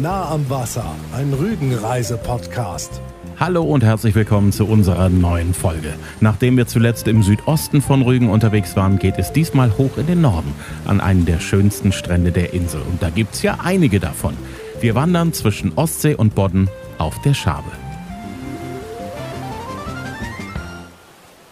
Nah am Wasser, ein Rügenreise-Podcast. Hallo und herzlich willkommen zu unserer neuen Folge. Nachdem wir zuletzt im Südosten von Rügen unterwegs waren, geht es diesmal hoch in den Norden, an einen der schönsten Strände der Insel. Und da gibt es ja einige davon. Wir wandern zwischen Ostsee und Bodden auf der Schabe.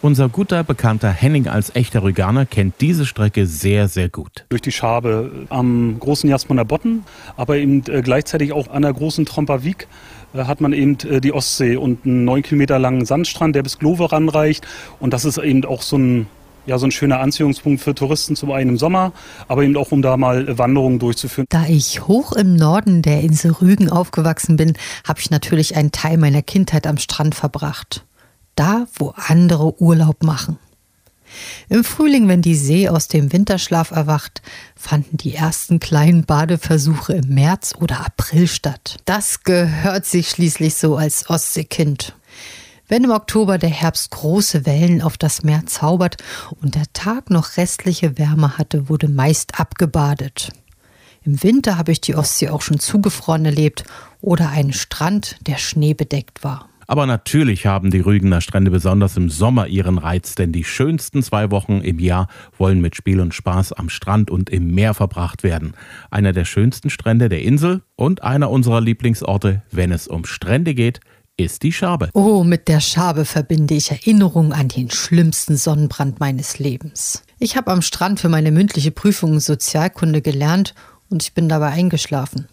Unser guter Bekannter Henning als echter Rüganer kennt diese Strecke sehr, sehr gut. Durch die Schabe am großen Jasmunder Botten, aber eben äh, gleichzeitig auch an der großen Tromperwiek äh, hat man eben äh, die Ostsee und einen neun Kilometer langen Sandstrand, der bis Glove ranreicht. Und das ist eben auch so ein ja, so ein schöner Anziehungspunkt für Touristen zum einen im Sommer, aber eben auch um da mal Wanderungen durchzuführen. Da ich hoch im Norden der Insel Rügen aufgewachsen bin, habe ich natürlich einen Teil meiner Kindheit am Strand verbracht da, wo andere Urlaub machen. Im Frühling, wenn die See aus dem Winterschlaf erwacht, fanden die ersten kleinen Badeversuche im März oder April statt. Das gehört sich schließlich so als Ostseekind. Wenn im Oktober der Herbst große Wellen auf das Meer zaubert und der Tag noch restliche Wärme hatte, wurde meist abgebadet. Im Winter habe ich die Ostsee auch schon zugefroren erlebt oder einen Strand, der schneebedeckt war. Aber natürlich haben die Rügener Strände besonders im Sommer ihren Reiz, denn die schönsten zwei Wochen im Jahr wollen mit Spiel und Spaß am Strand und im Meer verbracht werden. Einer der schönsten Strände der Insel und einer unserer Lieblingsorte, wenn es um Strände geht, ist die Schabe. Oh, mit der Schabe verbinde ich Erinnerungen an den schlimmsten Sonnenbrand meines Lebens. Ich habe am Strand für meine mündliche Prüfung Sozialkunde gelernt und ich bin dabei eingeschlafen.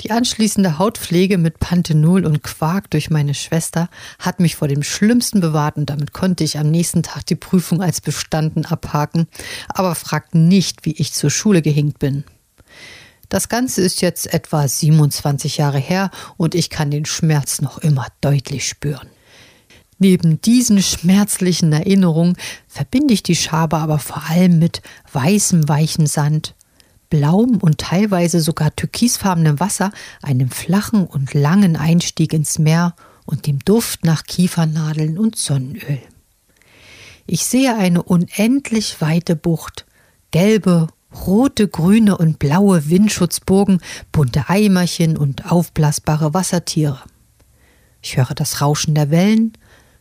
Die anschließende Hautpflege mit Panthenol und Quark durch meine Schwester hat mich vor dem Schlimmsten bewahrt und damit konnte ich am nächsten Tag die Prüfung als bestanden abhaken, aber fragt nicht, wie ich zur Schule gehinkt bin. Das Ganze ist jetzt etwa 27 Jahre her und ich kann den Schmerz noch immer deutlich spüren. Neben diesen schmerzlichen Erinnerungen verbinde ich die Schabe aber vor allem mit weißem, weichem Sand, blauem und teilweise sogar türkisfarbenem Wasser, einem flachen und langen Einstieg ins Meer und dem Duft nach Kiefernadeln und Sonnenöl. Ich sehe eine unendlich weite Bucht, gelbe, rote, grüne und blaue Windschutzbogen, bunte Eimerchen und aufblasbare Wassertiere. Ich höre das Rauschen der Wellen,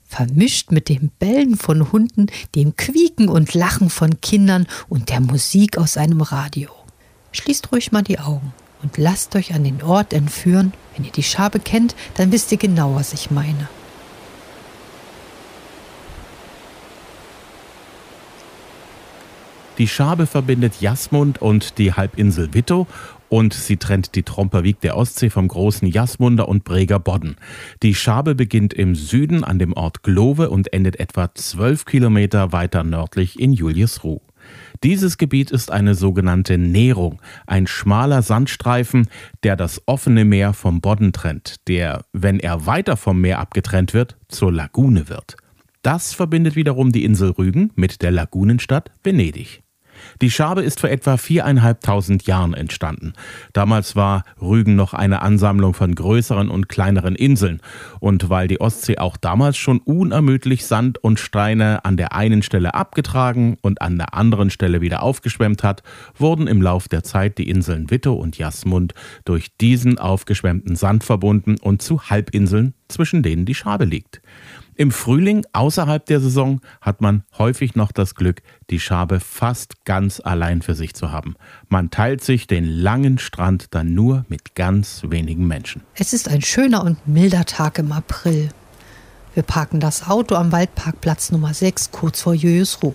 vermischt mit dem Bellen von Hunden, dem Quieken und Lachen von Kindern und der Musik aus einem Radio. Schließt ruhig mal die Augen und lasst euch an den Ort entführen. Wenn ihr die Schabe kennt, dann wisst ihr genau, was ich meine. Die Schabe verbindet Jasmund und die Halbinsel Wittow und sie trennt die Tromperwiek der Ostsee vom großen Jasmunder und Breger Bodden. Die Schabe beginnt im Süden an dem Ort Glove und endet etwa zwölf Kilometer weiter nördlich in Juliusruh. Dieses Gebiet ist eine sogenannte Nährung, ein schmaler Sandstreifen, der das offene Meer vom Bodden trennt, der, wenn er weiter vom Meer abgetrennt wird, zur Lagune wird. Das verbindet wiederum die Insel Rügen mit der Lagunenstadt Venedig. Die Schabe ist vor etwa viereinhalbtausend Jahren entstanden. Damals war Rügen noch eine Ansammlung von größeren und kleineren Inseln. Und weil die Ostsee auch damals schon unermüdlich Sand und Steine an der einen Stelle abgetragen und an der anderen Stelle wieder aufgeschwemmt hat, wurden im Lauf der Zeit die Inseln Wittow und Jasmund durch diesen aufgeschwemmten Sand verbunden und zu Halbinseln, zwischen denen die Schabe liegt. Im Frühling außerhalb der Saison hat man häufig noch das Glück, die Schabe fast ganz allein für sich zu haben. Man teilt sich den langen Strand dann nur mit ganz wenigen Menschen. Es ist ein schöner und milder Tag im April. Wir parken das Auto am Waldparkplatz Nummer 6 kurz vor Jöjesruh.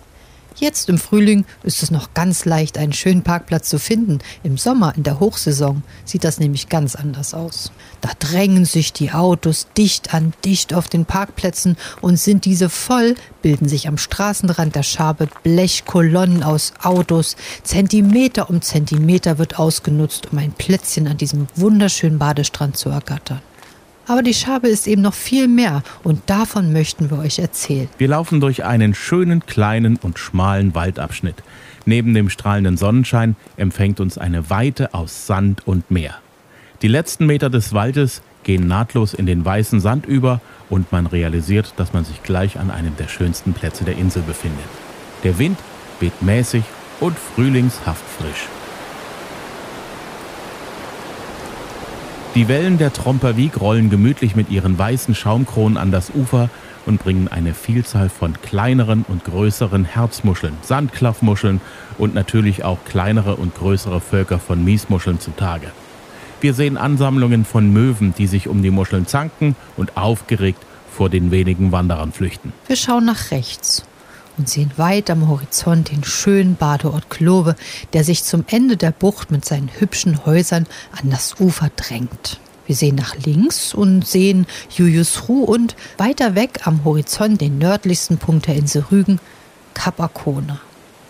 Jetzt im Frühling ist es noch ganz leicht, einen schönen Parkplatz zu finden. Im Sommer, in der Hochsaison, sieht das nämlich ganz anders aus. Da drängen sich die Autos dicht an dicht auf den Parkplätzen und sind diese voll, bilden sich am Straßenrand der Schabe Blechkolonnen aus Autos. Zentimeter um Zentimeter wird ausgenutzt, um ein Plätzchen an diesem wunderschönen Badestrand zu ergattern. Aber die Schabe ist eben noch viel mehr und davon möchten wir euch erzählen. Wir laufen durch einen schönen kleinen und schmalen Waldabschnitt. Neben dem strahlenden Sonnenschein empfängt uns eine Weite aus Sand und Meer. Die letzten Meter des Waldes gehen nahtlos in den weißen Sand über und man realisiert, dass man sich gleich an einem der schönsten Plätze der Insel befindet. Der Wind weht mäßig und frühlingshaft frisch. Die Wellen der Tromperwiek rollen gemütlich mit ihren weißen Schaumkronen an das Ufer und bringen eine Vielzahl von kleineren und größeren Herzmuscheln, Sandklaffmuscheln und natürlich auch kleinere und größere Völker von Miesmuscheln zutage. Wir sehen Ansammlungen von Möwen, die sich um die Muscheln zanken und aufgeregt vor den wenigen Wanderern flüchten. Wir schauen nach rechts und sehen weit am Horizont den schönen Badeort Klove, der sich zum Ende der Bucht mit seinen hübschen Häusern an das Ufer drängt. Wir sehen nach links und sehen Jujusru und weiter weg am Horizont den nördlichsten Punkt der Insel Rügen, Kap Arkona.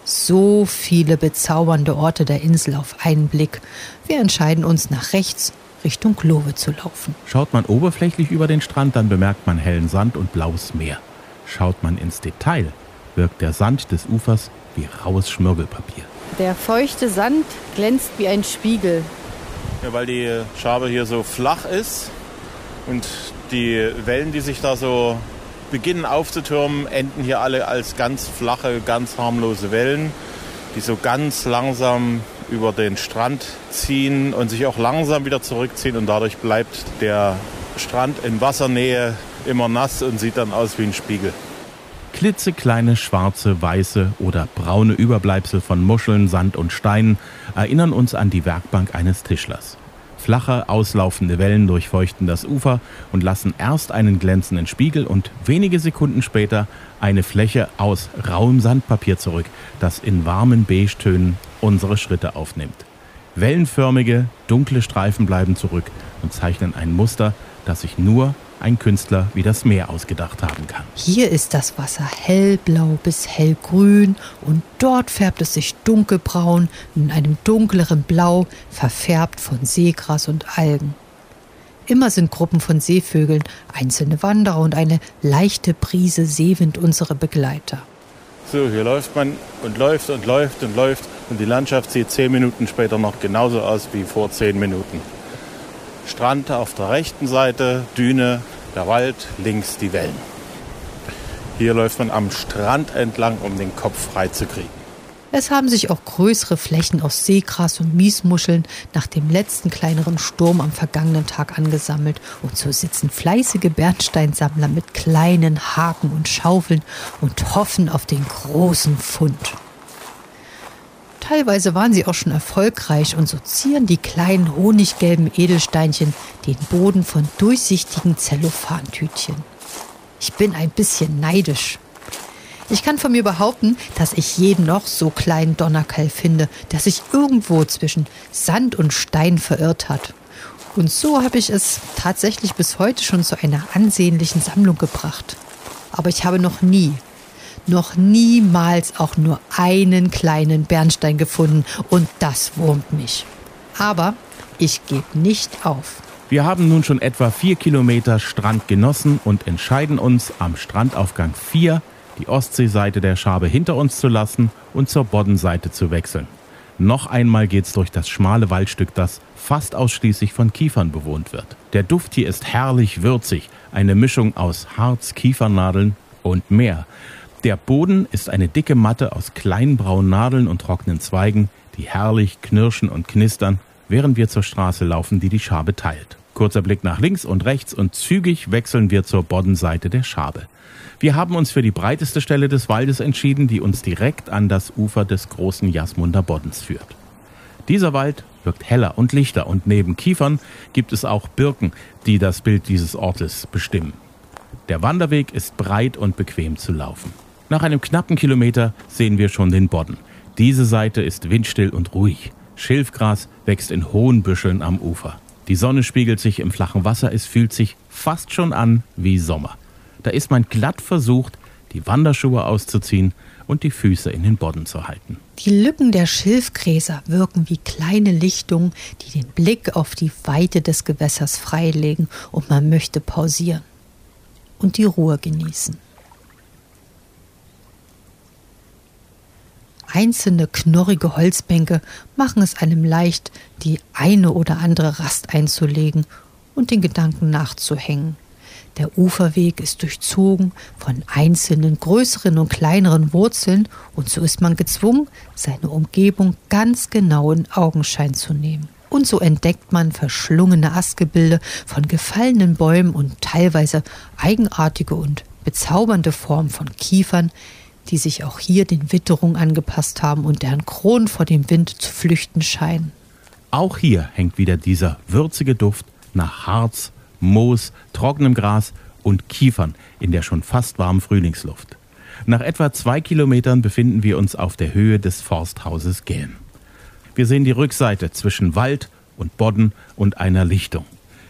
So viele bezaubernde Orte der Insel auf einen Blick. Wir entscheiden uns nach rechts Richtung Klove zu laufen. Schaut man oberflächlich über den Strand, dann bemerkt man hellen Sand und blaues Meer. Schaut man ins Detail, wirkt der Sand des Ufers wie raues Schmirgelpapier. Der feuchte Sand glänzt wie ein Spiegel. Ja, weil die Schabe hier so flach ist und die Wellen, die sich da so beginnen aufzutürmen, enden hier alle als ganz flache, ganz harmlose Wellen, die so ganz langsam über den Strand ziehen und sich auch langsam wieder zurückziehen und dadurch bleibt der Strand in Wassernähe immer nass und sieht dann aus wie ein Spiegel. Klitzekleine schwarze, weiße oder braune Überbleibsel von Muscheln, Sand und Steinen erinnern uns an die Werkbank eines Tischlers. Flache, auslaufende Wellen durchfeuchten das Ufer und lassen erst einen glänzenden Spiegel und wenige Sekunden später eine Fläche aus rauem Sandpapier zurück, das in warmen Beige-Tönen unsere Schritte aufnimmt. Wellenförmige, dunkle Streifen bleiben zurück und zeichnen ein Muster, das sich nur ein Künstler wie das Meer ausgedacht haben kann. Hier ist das Wasser hellblau bis hellgrün und dort färbt es sich dunkelbraun in einem dunkleren Blau, verfärbt von Seegras und Algen. Immer sind Gruppen von Seevögeln, einzelne Wanderer und eine leichte Brise Seewind unsere Begleiter. So, hier läuft man und läuft und läuft und läuft und die Landschaft sieht zehn Minuten später noch genauso aus wie vor zehn Minuten. Strand auf der rechten Seite, Düne, der Wald, links die Wellen. Hier läuft man am Strand entlang, um den Kopf frei zu kriegen. Es haben sich auch größere Flächen aus Seegras und Miesmuscheln nach dem letzten kleineren Sturm am vergangenen Tag angesammelt und so sitzen fleißige Bernsteinsammler mit kleinen Haken und Schaufeln und hoffen auf den großen Fund. Teilweise waren sie auch schon erfolgreich und so zieren die kleinen honiggelben Edelsteinchen den Boden von durchsichtigen Zellophantütchen. Ich bin ein bisschen neidisch. Ich kann von mir behaupten, dass ich jeden noch so kleinen Donnerkeil finde, der sich irgendwo zwischen Sand und Stein verirrt hat. Und so habe ich es tatsächlich bis heute schon zu einer ansehnlichen Sammlung gebracht. Aber ich habe noch nie noch niemals auch nur einen kleinen Bernstein gefunden und das wurmt mich. Aber ich gebe nicht auf. Wir haben nun schon etwa vier Kilometer Strand genossen und entscheiden uns, am Strandaufgang 4 die Ostseeseite der Schabe hinter uns zu lassen und zur Boddenseite zu wechseln. Noch einmal geht's durch das schmale Waldstück, das fast ausschließlich von Kiefern bewohnt wird. Der Duft hier ist herrlich würzig, eine Mischung aus Harz, Kiefernadeln und mehr. Der Boden ist eine dicke Matte aus kleinen braunen Nadeln und trockenen Zweigen, die herrlich knirschen und knistern, während wir zur Straße laufen, die die Schabe teilt. Kurzer Blick nach links und rechts und zügig wechseln wir zur Boddenseite der Schabe. Wir haben uns für die breiteste Stelle des Waldes entschieden, die uns direkt an das Ufer des großen Jasmunder Boddens führt. Dieser Wald wirkt heller und lichter und neben Kiefern gibt es auch Birken, die das Bild dieses Ortes bestimmen. Der Wanderweg ist breit und bequem zu laufen. Nach einem knappen Kilometer sehen wir schon den Bodden. Diese Seite ist windstill und ruhig. Schilfgras wächst in hohen Büscheln am Ufer. Die Sonne spiegelt sich im flachen Wasser, es fühlt sich fast schon an wie Sommer. Da ist man glatt versucht, die Wanderschuhe auszuziehen und die Füße in den Bodden zu halten. Die Lücken der Schilfgräser wirken wie kleine Lichtungen, die den Blick auf die Weite des Gewässers freilegen und man möchte pausieren und die Ruhe genießen. Einzelne knorrige Holzbänke machen es einem leicht, die eine oder andere Rast einzulegen und den Gedanken nachzuhängen. Der Uferweg ist durchzogen von einzelnen größeren und kleineren Wurzeln und so ist man gezwungen, seine Umgebung ganz genau in Augenschein zu nehmen. Und so entdeckt man verschlungene Astgebilde von gefallenen Bäumen und teilweise eigenartige und bezaubernde Formen von Kiefern, die sich auch hier den Witterungen angepasst haben und deren Kronen vor dem Wind zu flüchten scheinen. Auch hier hängt wieder dieser würzige Duft nach Harz, Moos, trockenem Gras und Kiefern in der schon fast warmen Frühlingsluft. Nach etwa zwei Kilometern befinden wir uns auf der Höhe des Forsthauses Gelm. Wir sehen die Rückseite zwischen Wald und Bodden und einer Lichtung.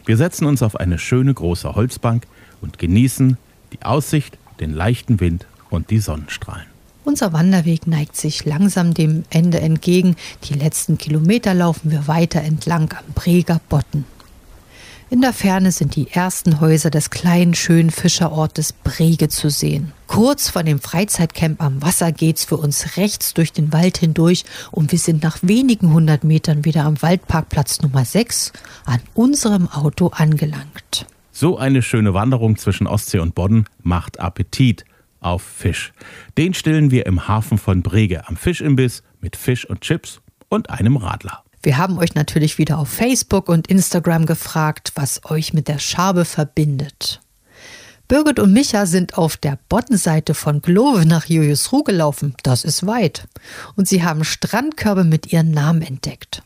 Wir setzen uns auf eine schöne große Holzbank und genießen die Aussicht, den leichten Wind und die Sonnenstrahlen. Unser Wanderweg neigt sich langsam dem Ende entgegen. Die letzten Kilometer laufen wir weiter entlang am Breger Botten. In der Ferne sind die ersten Häuser des kleinen, schönen Fischerortes Brege zu sehen. Kurz vor dem Freizeitcamp am Wasser geht's für uns rechts durch den Wald hindurch und wir sind nach wenigen hundert Metern wieder am Waldparkplatz Nummer 6 an unserem Auto angelangt. So eine schöne Wanderung zwischen Ostsee und Bodden macht Appetit auf Fisch. Den stillen wir im Hafen von Brege am Fischimbiss mit Fisch und Chips und einem Radler. Wir haben euch natürlich wieder auf Facebook und Instagram gefragt, was euch mit der Schabe verbindet. Birgit und Micha sind auf der Boddenseite von Glove nach Juliusruh gelaufen. Das ist weit. Und sie haben Strandkörbe mit ihren Namen entdeckt.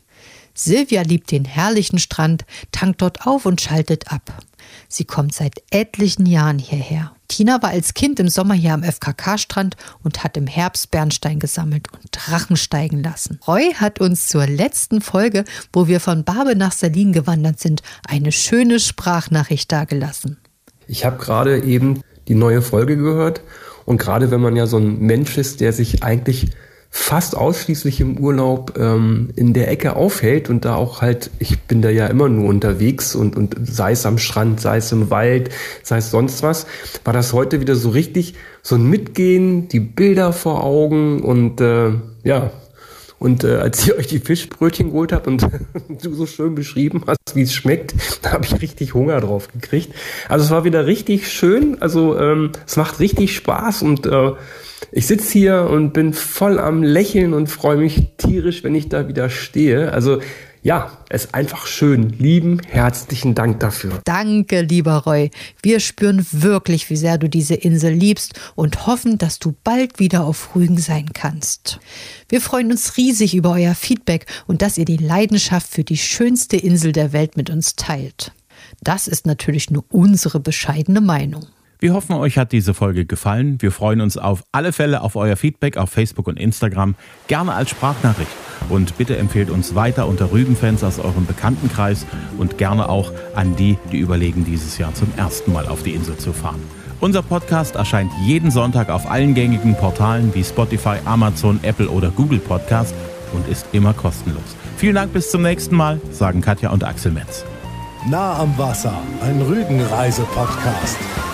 Silvia liebt den herrlichen Strand, tankt dort auf und schaltet ab. Sie kommt seit etlichen Jahren hierher. Tina war als Kind im Sommer hier am FKK-Strand und hat im Herbst Bernstein gesammelt und Drachen steigen lassen. Roy hat uns zur letzten Folge, wo wir von Barbe nach Salin gewandert sind, eine schöne Sprachnachricht dagelassen. Ich habe gerade eben die neue Folge gehört und gerade wenn man ja so ein Mensch ist, der sich eigentlich fast ausschließlich im Urlaub ähm, in der Ecke aufhält und da auch halt, ich bin da ja immer nur unterwegs und, und sei es am Strand, sei es im Wald, sei es sonst was, war das heute wieder so richtig so ein Mitgehen, die Bilder vor Augen und äh, ja, und äh, als ihr euch die Fischbrötchen geholt habt und du so schön beschrieben hast, wie es schmeckt, da habe ich richtig Hunger drauf gekriegt. Also es war wieder richtig schön. Also ähm, es macht richtig Spaß und äh, ich sitze hier und bin voll am Lächeln und freue mich tierisch, wenn ich da wieder stehe. Also ja, es ist einfach schön. Lieben, herzlichen Dank dafür. Danke, lieber Roy. Wir spüren wirklich, wie sehr du diese Insel liebst und hoffen, dass du bald wieder auf Rügen sein kannst. Wir freuen uns riesig über euer Feedback und dass ihr die Leidenschaft für die schönste Insel der Welt mit uns teilt. Das ist natürlich nur unsere bescheidene Meinung. Wir hoffen, euch hat diese Folge gefallen. Wir freuen uns auf alle Fälle auf euer Feedback auf Facebook und Instagram, gerne als Sprachnachricht. Und bitte empfehlt uns weiter unter Rügenfans aus eurem Bekanntenkreis und gerne auch an die, die überlegen, dieses Jahr zum ersten Mal auf die Insel zu fahren. Unser Podcast erscheint jeden Sonntag auf allen gängigen Portalen wie Spotify, Amazon, Apple oder Google Podcast und ist immer kostenlos. Vielen Dank, bis zum nächsten Mal, sagen Katja und Axel Metz. Nah am Wasser, ein Rügenreise-Podcast.